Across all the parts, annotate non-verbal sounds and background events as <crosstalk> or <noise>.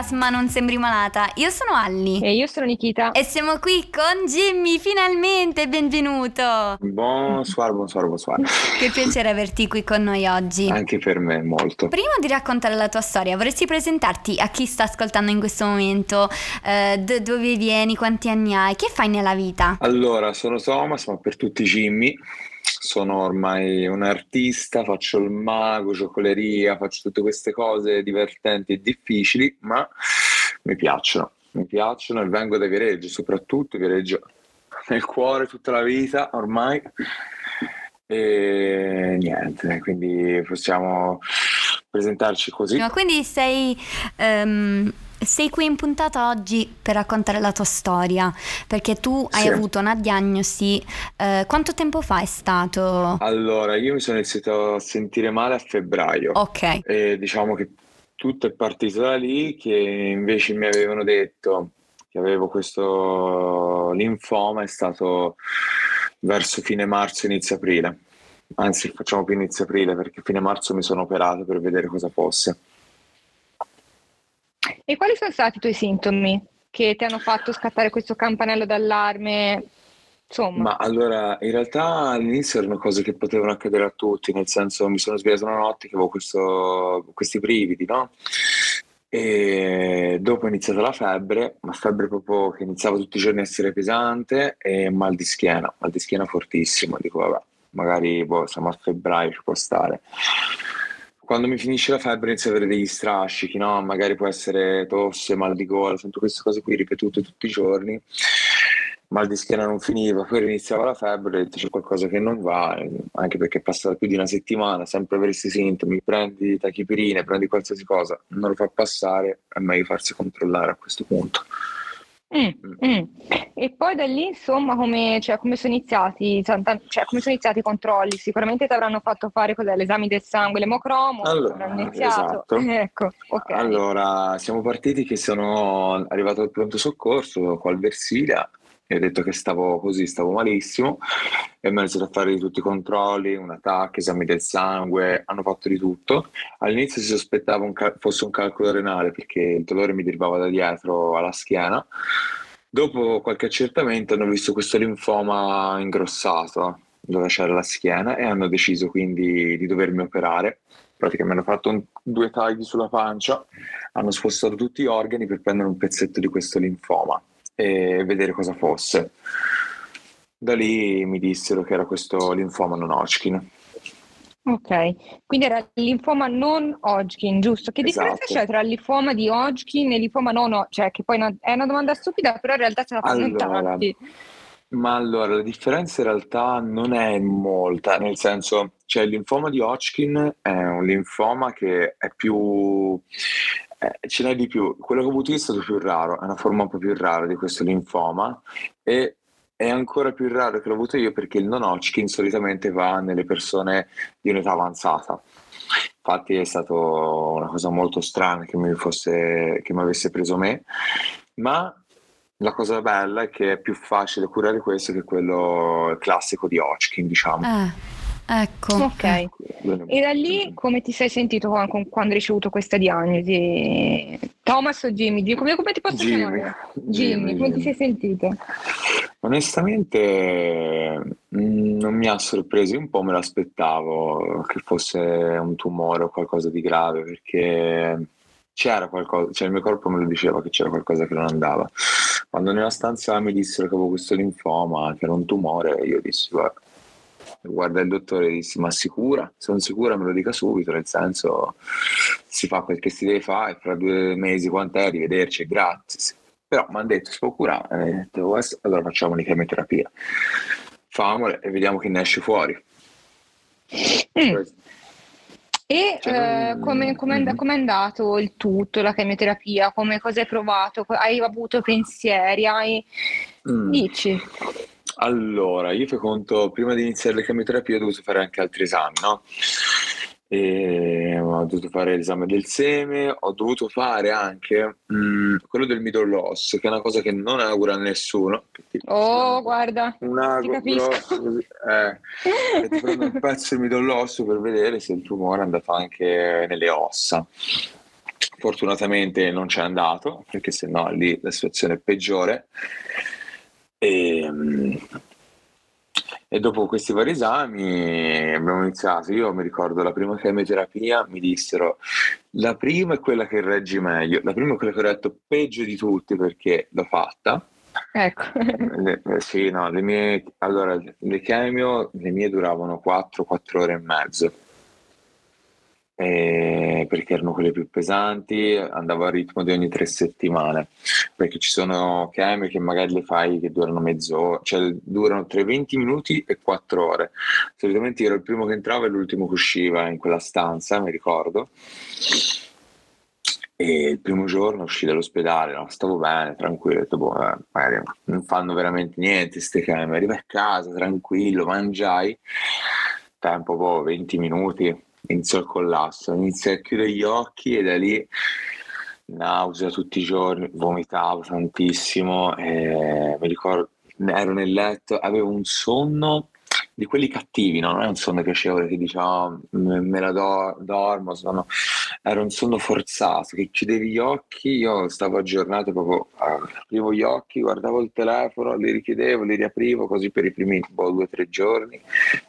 podcast Ma non sembri malata. Io sono Alli. E io sono Nikita. E siamo qui con Jimmy, finalmente benvenuto. Bonsoir, bonsoir, bonsoir. Che piacere averti qui con noi oggi. Anche per me, molto. Prima di raccontare la tua storia, vorresti presentarti a chi sta ascoltando in questo momento? Eh, d- dove vieni? Quanti anni hai? Che fai nella vita? Allora, sono Thomas, ma per tutti Jimmy sono ormai un artista, faccio il mago, giocoleria, faccio tutte queste cose divertenti e difficili, ma mi piacciono, mi piacciono e vengo da Viareggio, soprattutto Viareggio nel cuore tutta la vita ormai. E niente, quindi possiamo presentarci così. No, quindi sei... Um sei qui in puntata oggi per raccontare la tua storia, perché tu hai Sì. avuto una diagnosi. eh, quanto tempo fa è stato? Allora, io mi sono iniziato a sentire male a febbraio. Ok, E diciamo che tutto è partito da lì, che invece mi avevano detto che avevo questo linfoma, è stato verso fine marzo, inizio aprile. Anzi, facciamo più inizio aprile perché fine marzo mi sono operato per vedere cosa fosse. E quali sono stati i tuoi sintomi che ti hanno fatto scattare questo campanello d'allarme? Insomma, Ma allora, in realtà all'inizio erano cose che potevano accadere a tutti, nel senso mi sono svegliato una notte che avevo questo- questi brividi, no? E dopo è iniziata la febbre, ma febbre proprio che iniziava tutti i giorni a essere pesante e mal di schiena, mal di schiena fortissimo. Dico, vabbè, magari boh, siamo a febbraio, ci può stare. Quando mi finisce la febbre inizio ad avere degli strascichi, no? Magari può essere tosse, mal di gola, sento queste cose qui ripetute tutti i giorni. Mal di schiena non finiva, poi iniziava la febbre, c'è qualcosa che non va, anche perché è passata più di una settimana, sempre avere questi sintomi, prendi tachipirine, prendi qualsiasi cosa, non lo fa passare, è meglio farsi controllare a questo punto. Mm, mm. E poi da lì, insomma, come, cioè, come sono iniziati, cioè, come sono iniziati i controlli? Sicuramente ti avranno fatto fare l'esame del sangue, l'emocromo, Allora, esatto. <laughs> Ecco, ok. Allora, siamo partiti che sono arrivato al pronto soccorso qua al Versilia e ho detto che stavo così, stavo malissimo e mi hanno iniziato a fare tutti i controlli, un attacco, esami del sangue, hanno fatto di tutto. All'inizio si sospettava un cal- fosse un calcolo renale perché il dolore mi derivava da dietro alla schiena. Dopo qualche accertamento hanno visto questo linfoma ingrossato dove c'era la schiena e hanno deciso quindi di dovermi operare. Praticamente hanno fatto un- due tagli sulla pancia, hanno spostato tutti gli organi per prendere un pezzetto di questo linfoma e vedere cosa fosse. Da lì mi dissero che era questo linfoma non Hodgkin. Ok, quindi era il linfoma non Hodgkin, giusto? Che differenza Esatto. c'è tra il linfoma di Hodgkin e il linfoma non Hodgkin? Cioè, che poi è una- è una domanda stupida, però in realtà ce la fanno Allora, tanti. Ma allora, la differenza in realtà non è molta, nel senso, cioè il linfoma di Hodgkin è un linfoma che è più, eh, ce n'è di più. Quello che ho avuto io è stato più raro, è una forma un po' più rara di questo linfoma e è ancora più raro che l'ho avuto io perché il non Hodgkin solitamente va nelle persone di un'età avanzata. Infatti è stata una cosa molto strana che mi fosse, che mi avesse preso me, ma la cosa bella è che è più facile curare questo che quello classico di Hodgkin, diciamo. Eh, ecco. Ok. E da lì come ti sei sentito quando hai ricevuto questa diagnosi? Thomas o Jimmy? Di- Come, come ti posso Jimmy. chiamare? Jimmy, Jimmy, come ti sei sentito? Onestamente mh, non mi ha sorpreso, un po' me l'aspettavo che fosse un tumore o qualcosa di grave perché c'era qualcosa, cioè il mio corpo me lo diceva che c'era qualcosa che non andava. Quando nella stanza mi dissero che avevo questo linfoma, che era un tumore, io dissi guarda, guarda il dottore e dissi ma sicura? Sono sicura me lo dica subito, nel senso si fa quel che si deve fare, fra due mesi quant'è, arrivederci, grazie. Però mi hanno detto si può curare, e ho detto "Questo- allora facciamo una chemioterapia. Famole e vediamo che ne esce fuori. Mm. E Cioè, eh, come com'è and- Mhm. com'è andato il tutto, la chemioterapia? Come cosa hai provato? Hai avuto pensieri? Hai... Mm. Dici? Allora, io fai conto, prima di iniziare le chemioterapie ho dovuto fare anche altri esami, no? E ho dovuto fare l'esame del seme, ho dovuto fare anche mm, quello del midollo osso, che è una cosa che non auguro a nessuno. Oh, guarda, un ti capisco. grosso eh, ti prendo un pezzo di midollo osso per vedere se il tumore è andato anche nelle ossa. Fortunatamente non c'è andato, perché sennò lì la situazione è peggiore. E, mm, e dopo questi vari esami abbiamo iniziato. Io mi ricordo la prima chemioterapia, mi dissero la prima è quella che reggi meglio, la prima è quella che ho detto peggio di tutti perché l'ho fatta. Ecco. Le, eh, sì, no, le mie, allora, le chemio, le mie duravano 4-4 ore e mezzo eh, perché erano quelle più pesanti, andavo a ritmo di ogni tre settimane, perché ci sono chemie che magari le fai che durano mezz'ora, cioè durano tra 20 minuti e 4 ore. Solitamente ero il primo che entrava e l'ultimo che usciva in quella stanza, mi ricordo. E il primo giorno uscì dall'ospedale, no? stavo bene, tranquillo, ho detto, boh, eh, non fanno veramente niente queste chemie, arrivo a casa, tranquillo, mangiai, tempo boh, 20 minuti, iniziò il collasso, iniziai a chiudere gli occhi e da lì nausea tutti i giorni, vomitavo tantissimo, mi ricordo, ero nel letto, avevo un sonno di quelli cattivi, no? non è un sonno piacevole che dici oh, me la do, dormo, sono... era un sonno forzato, che chiudevi gli occhi, io stavo aggiornato proprio, aprivo gli occhi, guardavo il telefono, li richiudevo, li riaprivo così per i primi boh, due o tre giorni,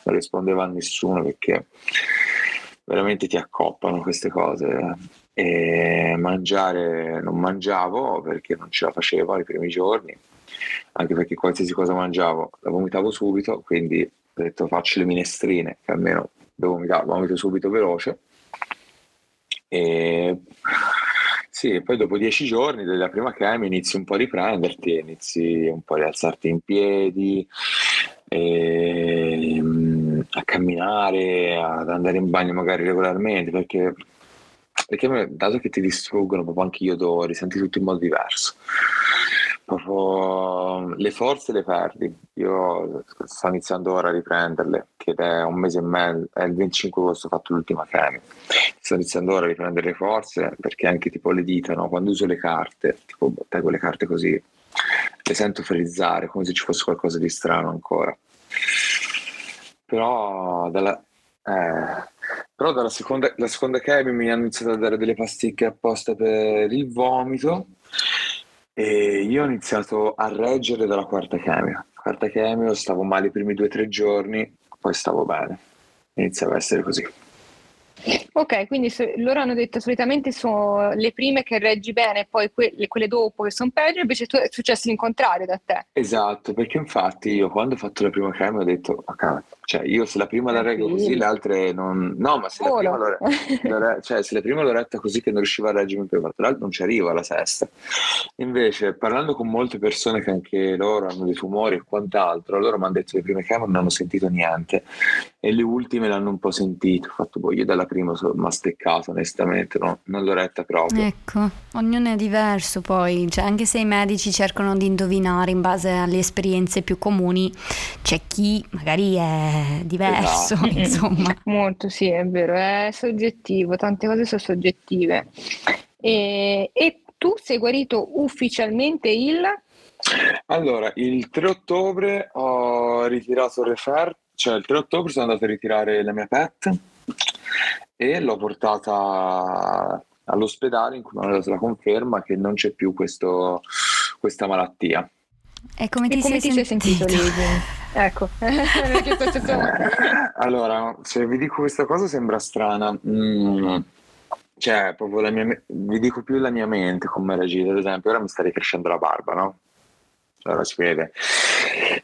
non rispondevo a nessuno perché veramente ti accoppano queste cose. E mangiare non mangiavo perché non ce la facevo i primi giorni, anche perché qualsiasi cosa mangiavo la vomitavo subito, quindi ho detto faccio le minestrine, che almeno devo vomitare, vomito subito veloce. E sì, poi dopo dieci giorni della prima crema inizi un po' a riprenderti, inizi un po' a rialzarti in piedi, e, a camminare, ad andare in bagno magari regolarmente, perché, perché dato che ti distruggono proprio anche gli odori, senti tutto in modo diverso. Proprio le forze le perdi. Io sto iniziando ora a riprenderle, che è un mese e mezzo, è il 25 agosto ho fatto l'ultima crema. Sto iniziando ora a riprendere le forze perché anche tipo le dita, no? quando uso le carte, tipo tengo le carte così, le sento frizzare come se ci fosse qualcosa di strano ancora però dalla, eh, però dalla seconda, la seconda chemio mi hanno iniziato a dare delle pasticche apposta per il vomito e io ho iniziato a reggere dalla quarta chemio. Quarta chemio stavo male i primi due o tre giorni, poi stavo bene. Iniziava a essere così. Ok, quindi so, loro hanno detto solitamente sono le prime che reggi bene, poi que- quelle dopo che sono peggio, invece tu è successo il contrario da te. Esatto, perché infatti io quando ho fatto la prima crema ho detto, ok, cioè io se la prima la reggo così, le altre non... No, ma se la, prima l'ho, re... <laughs> cioè, se la prima l'ho retta così che non riusciva a reggermi più, tra l'altro non ci arriva la sesta. Invece, parlando con molte persone che anche loro hanno dei tumori e quant'altro, loro mi hanno detto che le prime creme non hanno sentito niente e le ultime l'hanno un po' sentito. Ho fatto, boh, io dalla prima sono masteccato onestamente, no? non l'ho retta proprio. Ecco, ognuno è diverso poi, cioè, anche se i medici cercano di indovinare in base alle esperienze più comuni, c'è chi magari è diverso, esatto. <laughs> insomma. Molto, sì, è vero, è soggettivo, tante cose sono soggettive. E, e tu sei guarito ufficialmente il? Allora, il 3 ottobre ho ritirato il refer, cioè il 3 ottobre sono andato a ritirare la mia PET e l'ho portata all'ospedale in cui mi hanno dato la conferma che non c'è più questo, questa malattia. E come ti, e come sei, ti sentito? sei sentito? <laughs> ecco, <laughs> allora, se vi dico questa cosa sembra strana. Mm, cioè, proprio la mia, vi dico più la mia mente come reagita. Ad esempio, ora mi sta ricrescendo la barba, no? Allora si vede.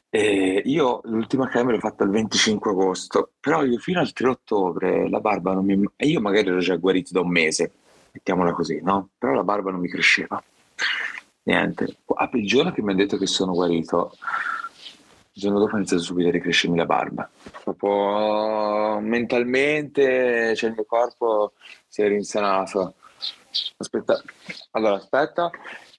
E io l'ultima crema l'ho fatta il 25 agosto, però io fino al 3 ottobre la barba non mi... E io magari ero già guarito da un mese, mettiamola così, no? Però la barba non mi cresceva niente. Il giorno che mi hanno detto che sono guarito, il giorno dopo ho iniziato subito a ricrescermi la barba. Proprio mentalmente, cioè il mio corpo si è rinsanato. Aspetta, allora aspetta,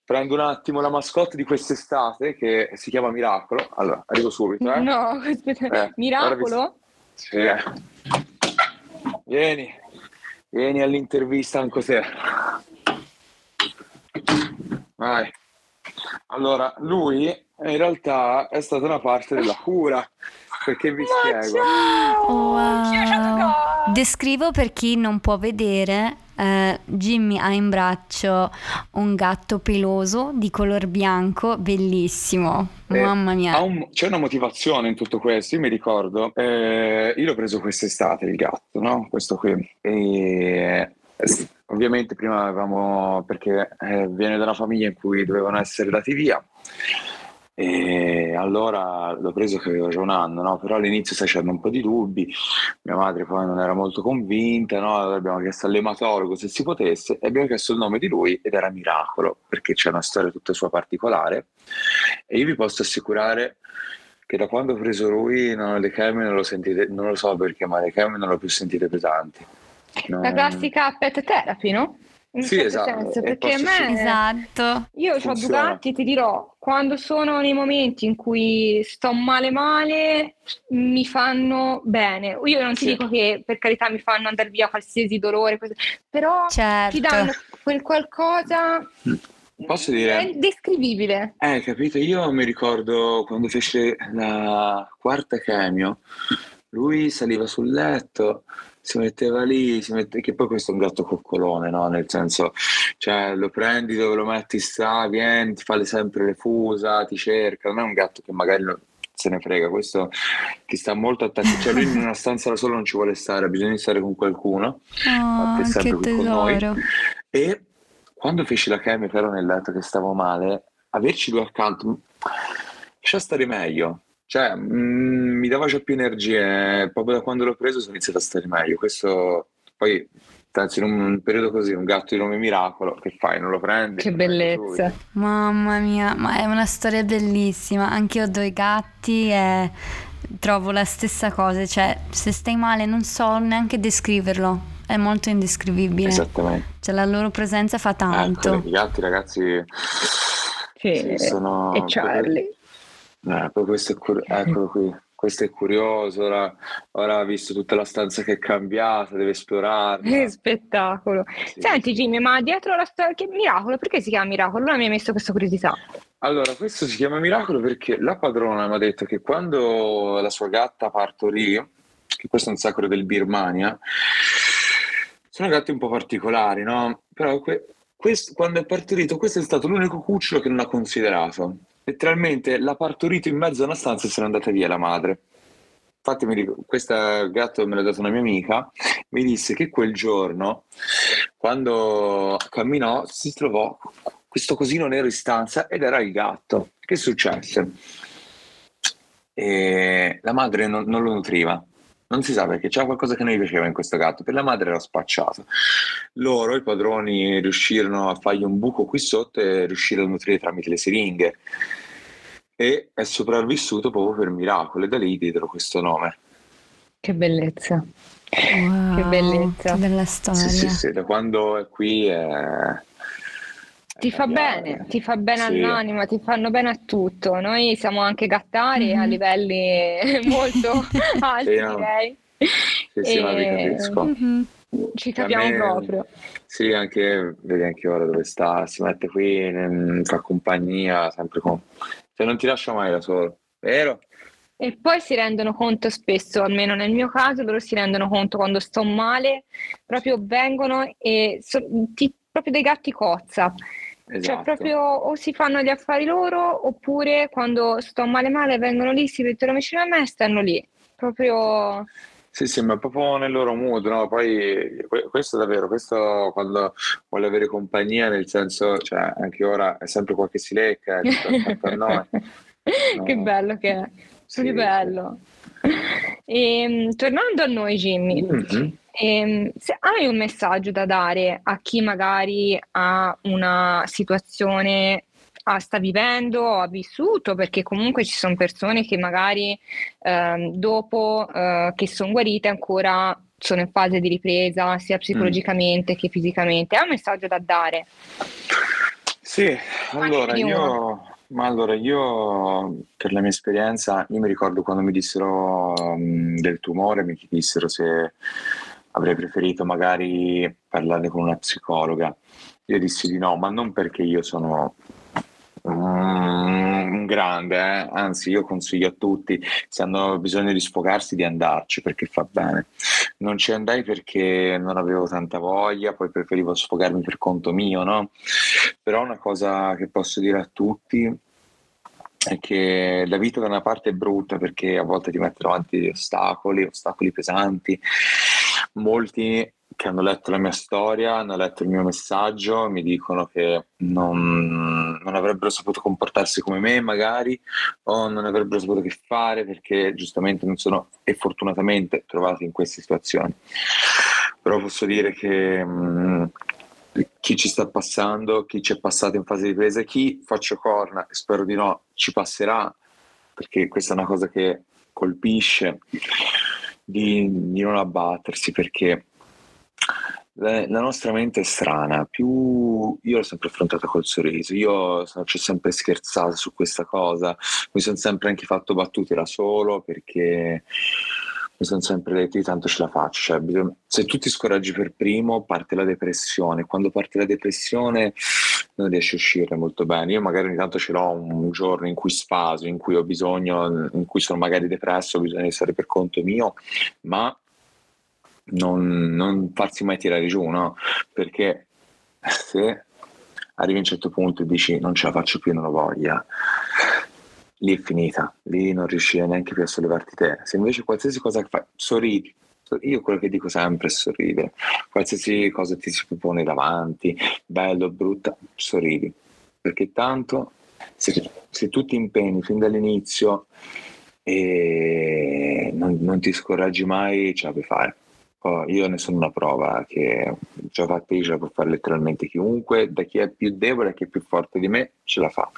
prendo un attimo la mascotte di quest'estate che si chiama Miracolo. Allora, arrivo subito. Eh? No, aspetta, eh, Miracolo? Sì, eh. Vieni, vieni all'intervista anche te. Vai. Allora, lui in realtà è stata una parte della cura, perché vi Ma spiego. Wow. Descrivo per chi non può vedere eh, Jimmy ha in braccio un gatto peloso di color bianco, bellissimo. Eh, Mamma mia. Un, c'è una motivazione in tutto questo. Io mi ricordo, eh, io l'ho preso quest'estate il gatto, no? Questo qui. E ovviamente prima avevamo, perché eh, viene da una famiglia in cui dovevano essere dati via e allora l'ho preso che avevo già un anno, no? però all'inizio c'erano un po' di dubbi, mia madre poi non era molto convinta, no? allora abbiamo chiesto all'ematologo se si potesse e abbiamo chiesto il nome di lui ed era Miracolo, perché c'è una storia tutta sua particolare e io vi posso assicurare che da quando ho preso lui no, le chemie non lo sentite, non lo so perché, ma le chemie non le ho più sentite pesanti. No. La classica pet therapy, no? In sì, certo esatto. Senso, perché a me, esatto. io ho due gatti, ti dirò, quando sono nei momenti in cui sto male male, mi fanno bene. Io non ti sì. dico che per carità mi fanno andare via qualsiasi dolore, però certo. ti danno quel qualcosa... Posso dire? È indescrivibile. Eh, capito? Io mi ricordo quando fece la quarta chemio, lui saliva sul letto, si metteva lì, si mette... che poi questo è un gatto coccolone, no? Nel senso, cioè lo prendi dove lo metti, sta, vieni, ti fa sempre le fusa, ti cerca, non è un gatto che magari lo... se ne frega, questo ti sta molto attento, cioè lui in una stanza da solo non ci vuole stare, bisogna stare con qualcuno, oh, sempre qui con noi. E quando feci la chemia, ero nel letto che stavo male, averci due accanto, lascia stare meglio, cioè, mh, mm, mi dava già più energie, proprio da quando l'ho preso sono iniziato a stare meglio. Questo poi, anzi, in un periodo così, un gatto di nome Miracolo, che fai? Non lo prendi? Che bellezza! Mamma mia, ma è una storia bellissima. Anche io ho due gatti e trovo la stessa cosa. Cioè, se stai male non so neanche descriverlo. È molto indescrivibile. Esattamente. Cioè, la loro presenza fa tanto. Ecco, I gatti, ragazzi, sì, sì, sono... E Charlie. Eh, questo, è cur- eccolo qui. questo è curioso, ora, ora, ha visto tutta la stanza che è cambiata, deve esplorare. Che spettacolo. Sì. Senti Jimmy, ma dietro la storia, che Miracolo, perché si chiama Miracolo? Non mi hai messo questa curiosità. Allora, questo si chiama Miracolo perché la padrona mi ha detto che quando la sua gatta partorì, che questo è un sacro del Birmania, sono gatti un po' particolari, no? Però que- questo, quando è partorito, questo è stato l'unico cucciolo che non ha considerato letteralmente l'ha partorito in mezzo a una stanza e se n'è andata via la madre. Infatti, questo gatto me l'ha dato una mia amica, mi disse che quel giorno, quando camminò, si trovò questo cosino nero in stanza ed era il gatto. Che successe? E la madre non, non lo nutriva, non si sa perché c'era qualcosa che non gli piaceva in questo gatto, per la madre era spacciato. Loro, i padroni, riuscirono a fargli un buco qui sotto e riuscirono a nutrire tramite le siringhe e è sopravvissuto proprio per miracolo e da lì diedero questo nome. Che bellezza. Wow, che bellezza. Che bella storia. Sì, sì, sì, da quando è qui è... Ti fa bene, ti fa bene sì. all'anima, ti fanno bene a tutto. Noi siamo anche gattari mm-hmm. a livelli <laughs> molto alti, sì, no. direi. Sì, sì, e... ma vi capisco. Mm-hmm. Ci capiamo me, proprio. Sì, anche, vedi anche ora dove sta, si mette qui, fa compagnia, sempre con se non ti lascia mai da solo, vero? E poi si rendono conto spesso, almeno nel mio caso, loro si rendono conto quando sto male, proprio vengono e so, ti, proprio dei gatti cozza. Cioè, esatto. Cioè proprio o si fanno gli affari loro oppure quando sto male male vengono lì, si mettono vicino a me e stanno lì. Proprio sì, sì, ma proprio nel loro mood, no? Poi questo è davvero, questo quando vuole avere compagnia, nel senso, cioè anche ora è sempre qualche si lecca, per noi. <laughs> No. Che bello che è, sì, che bello. E, ehm, tornando a noi, Jimmy, mm-hmm. E, se hai un messaggio da dare a chi magari ha una situazione ah, sta vivendo o ha vissuto, perché comunque ci sono persone che magari eh, dopo eh, che sono guarite ancora sono in fase di ripresa sia psicologicamente mm. che fisicamente. È un messaggio da dare? Sì, allora io, ma allora io per la mia esperienza, io mi ricordo quando mi dissero um, del tumore, mi chiedessero se avrei preferito magari parlare con una psicologa. Io dissi di no, ma non perché io sono un grande, eh? anzi io consiglio a tutti, se hanno bisogno di sfogarsi, di andarci perché fa bene. Non ci andai perché non avevo tanta voglia, poi preferivo sfogarmi per conto mio, no? Però una cosa che posso dire a tutti è che la vita da una parte è brutta perché a volte ti mette davanti ostacoli, ostacoli pesanti. Molti che hanno letto la mia storia, hanno letto il mio messaggio, mi dicono che non, non, avrebbero saputo comportarsi come me magari o non avrebbero saputo che fare perché giustamente non sono e fortunatamente trovati in queste situazioni. Però posso dire che mh, chi ci sta passando, chi ci è passato in fase di presa, chi faccio corna e spero di no ci passerà perché questa è una cosa che colpisce di, di non abbattersi perché la nostra mente è strana, più io l'ho sempre affrontata col sorriso, io sono, ci ho sempre scherzato su questa cosa, mi sono sempre anche fatto battute da solo perché mi sono sempre detto tanto ce la faccio, cioè, se tu ti scoraggi per primo parte la depressione, quando parte la depressione non riesci a uscire molto bene, io magari ogni tanto ce l'ho un giorno in cui sfaso, in cui ho bisogno, in cui sono magari depresso, di stare per conto mio, ma non, non farsi mai tirare giù, no? Perché se arrivi a un certo punto e dici non ce la faccio più, non ho voglia, lì è finita, lì non riuscire neanche più a sollevarti te. Se invece qualsiasi cosa che fai, sorridi, io quello che dico sempre è sorridere, qualsiasi cosa ti si propone davanti, bello, brutta, sorridi, perché tanto se, se tu ti impegni fin dall'inizio e non, non ti scoraggi mai, ce la puoi fare. Oh, io ne sono una prova che ce l'ho fatta io, ce la può fare letteralmente chiunque, da chi è più debole a chi è più forte di me, ce la fa,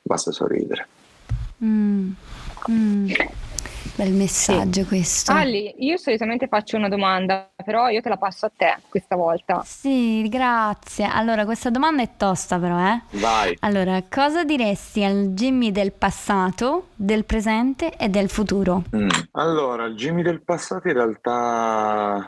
basta sorridere. Mm. Mm. Bel messaggio sì. questo. Ali, io solitamente faccio una domanda, però io te la passo a te questa volta. Sì, grazie. Allora, questa domanda è tosta però, eh? Vai. Allora, cosa diresti al Jimmy del passato, del presente e del futuro? Mm. Allora, al Jimmy del passato in realtà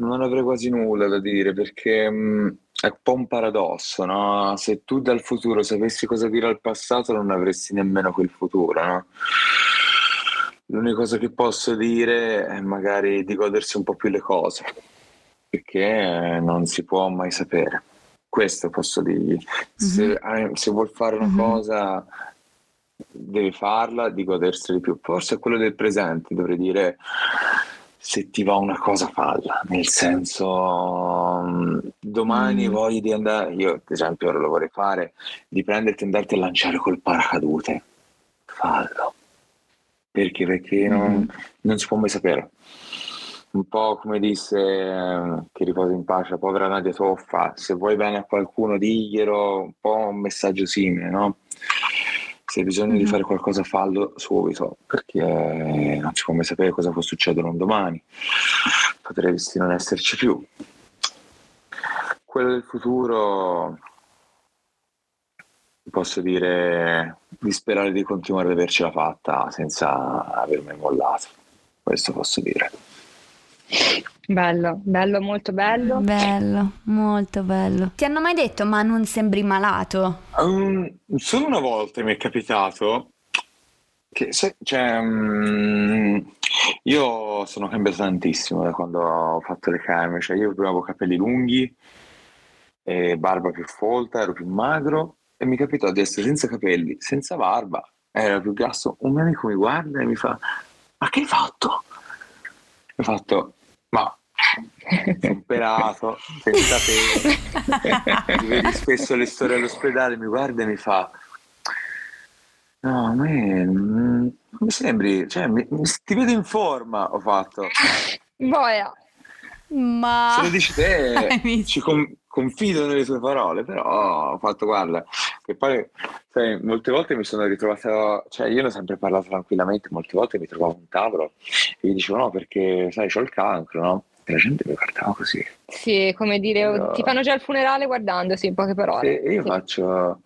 non avrei quasi nulla da dire perché mh, mm, è un po' un paradosso, no? Se tu dal futuro sapessi cosa dire al passato non avresti nemmeno quel futuro, no? L'unica cosa che posso dire è magari di godersi un po' più le cose, perché non si può mai sapere. Questo posso dirgli. Se, mm-hmm. se vuol fare una mm-hmm. cosa, deve farla, di godersi di più. Forse è quello del presente, dovrei dire se ti va una cosa falla, nel senso mm, domani mm. voglio di andare, io ad esempio ora lo vorrei fare, di prenderti e andarti a lanciare col paracadute, fallo perché? Perché non, mm. non si può mai sapere. Un po' come disse, eh, che riposa in pace, povera Nadia Toffa, se vuoi bene a qualcuno diglielo, un po' un messaggio simile, no? Se hai bisogno di fare qualcosa fallo subito, perché non si può mai sapere cosa può succedere un domani. Potresti non esserci più. Quello del futuro posso dire di sperare di continuare ad avercela fatta senza aver mai mollato. Questo posso dire. Bello, bello, molto bello. Bello, molto bello. Ti hanno mai detto ma non sembri malato? Um, solo una volta mi è capitato che se, cioè, um, io sono cambiato tantissimo da quando ho fatto le camere, cioè io prima avevo capelli lunghi, barba più folta, ero più magro e mi capitò di essere senza capelli, senza barba, era più grasso. Un mio amico mi guarda e mi fa: Ma che hai fatto? Ho fatto: Ma <laughs> sono operato, senza peli. vedi spesso le storie all'ospedale, mi guarda e mi fa: No, a me non mi sembri, cioè, mi, ti vedo in forma. Ho fatto. Boia. Ma se lo dici te, <laughs> ci, com- confido nelle tue parole, però ho fatto, guarda, che poi sai, molte volte mi sono ritrovato, cioè io ne ho sempre parlato tranquillamente, molte volte mi trovavo un tavolo e gli dicevo no perché sai c'ho il cancro, no? E la gente mi guardava così. Sì, come dire, io... ti fanno già il funerale guardandosi, in poche parole. E io sì. faccio,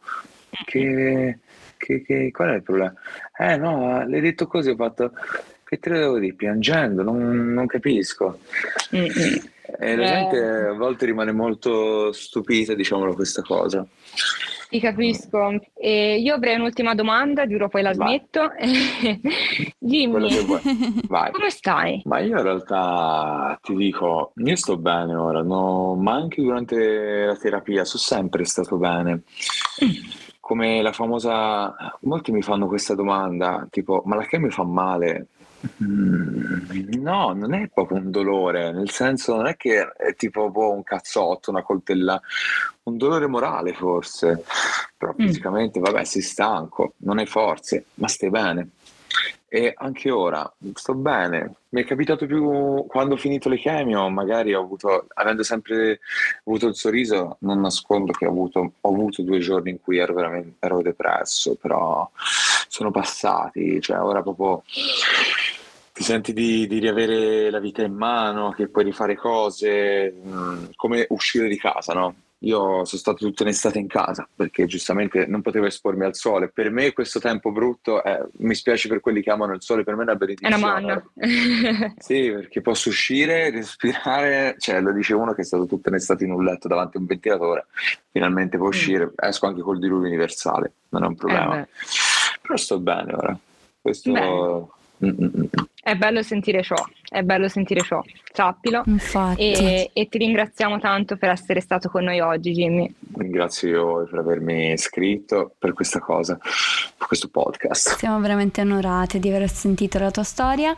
che, che, che, qual è il problema? Eh no, l'hai detto così, ho fatto, che te lo devo dire, piangendo, non, non capisco. Mm-hmm. E la eh. gente a volte rimane molto stupita, diciamolo, questa cosa. Ti capisco. E io avrei un'ultima domanda, giuro poi la smetto. <laughs> Dimmi, come stai? Ma io in realtà ti dico, io sto bene ora, no? ma anche durante la terapia sono sempre stato bene. Come la famosa, molti mi fanno questa domanda, tipo, ma la che mi fa male? Mm, no, non è proprio un dolore, nel senso non è che è tipo boh, un cazzotto, una coltella, un dolore morale forse, però mm. fisicamente vabbè sei stanco, non hai forze, ma stai bene. E anche ora sto bene. Mi è capitato più quando ho finito le chemio, magari ho avuto, avendo sempre avuto il sorriso, non nascondo che ho avuto, ho avuto due giorni in cui ero veramente ero depresso, però sono passati, cioè ora proprio ti senti di, di, riavere la vita in mano, che puoi rifare cose, mh, mm, come uscire di casa, no? Io sono stato tutta un'estate in casa perché giustamente non potevo espormi al sole. Per me questo tempo brutto, è, mi spiace per quelli che amano il sole, per me è una benedizione. È una manna. <laughs> sì, perché posso uscire, respirare, cioè lo dice uno che è stato tutta un'estate in un letto davanti a un ventilatore, finalmente può mm. uscire, mm. esco anche col diluvio universale, non è un problema. Eh Però sto bene ora. Questo... Beh è bello sentire ciò, è bello sentire ciò, sappilo. E, e, ti ringraziamo tanto per essere stato con noi oggi, Jimmy. Ringrazio io per avermi iscritto per questa cosa, per questo podcast. Siamo veramente onorati di aver sentito la tua storia.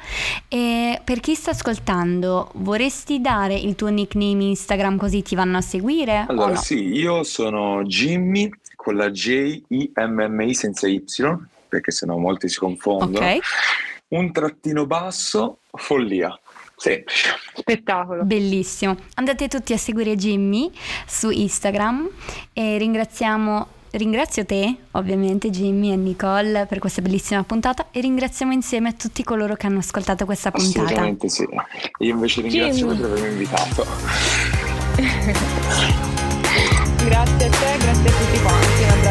E per chi sta ascoltando, vorresti dare il tuo nickname Instagram così ti vanno a seguire? Allora, no? sì, io sono Jimmy con la J-I-M-M-I senza Y, perché sennò molti si confondono. Ok un trattino basso, follia. Semplice. Spettacolo. Bellissimo. Andate tutti a seguire Jimmy su Instagram e ringraziamo Ringrazio te, ovviamente, Jimmy e Nicole, per questa bellissima puntata e ringraziamo insieme tutti coloro che hanno ascoltato questa puntata. Assolutamente sì. Io invece ringrazio Jimmy. per avermi invitato. <laughs> grazie a te, grazie a tutti quanti.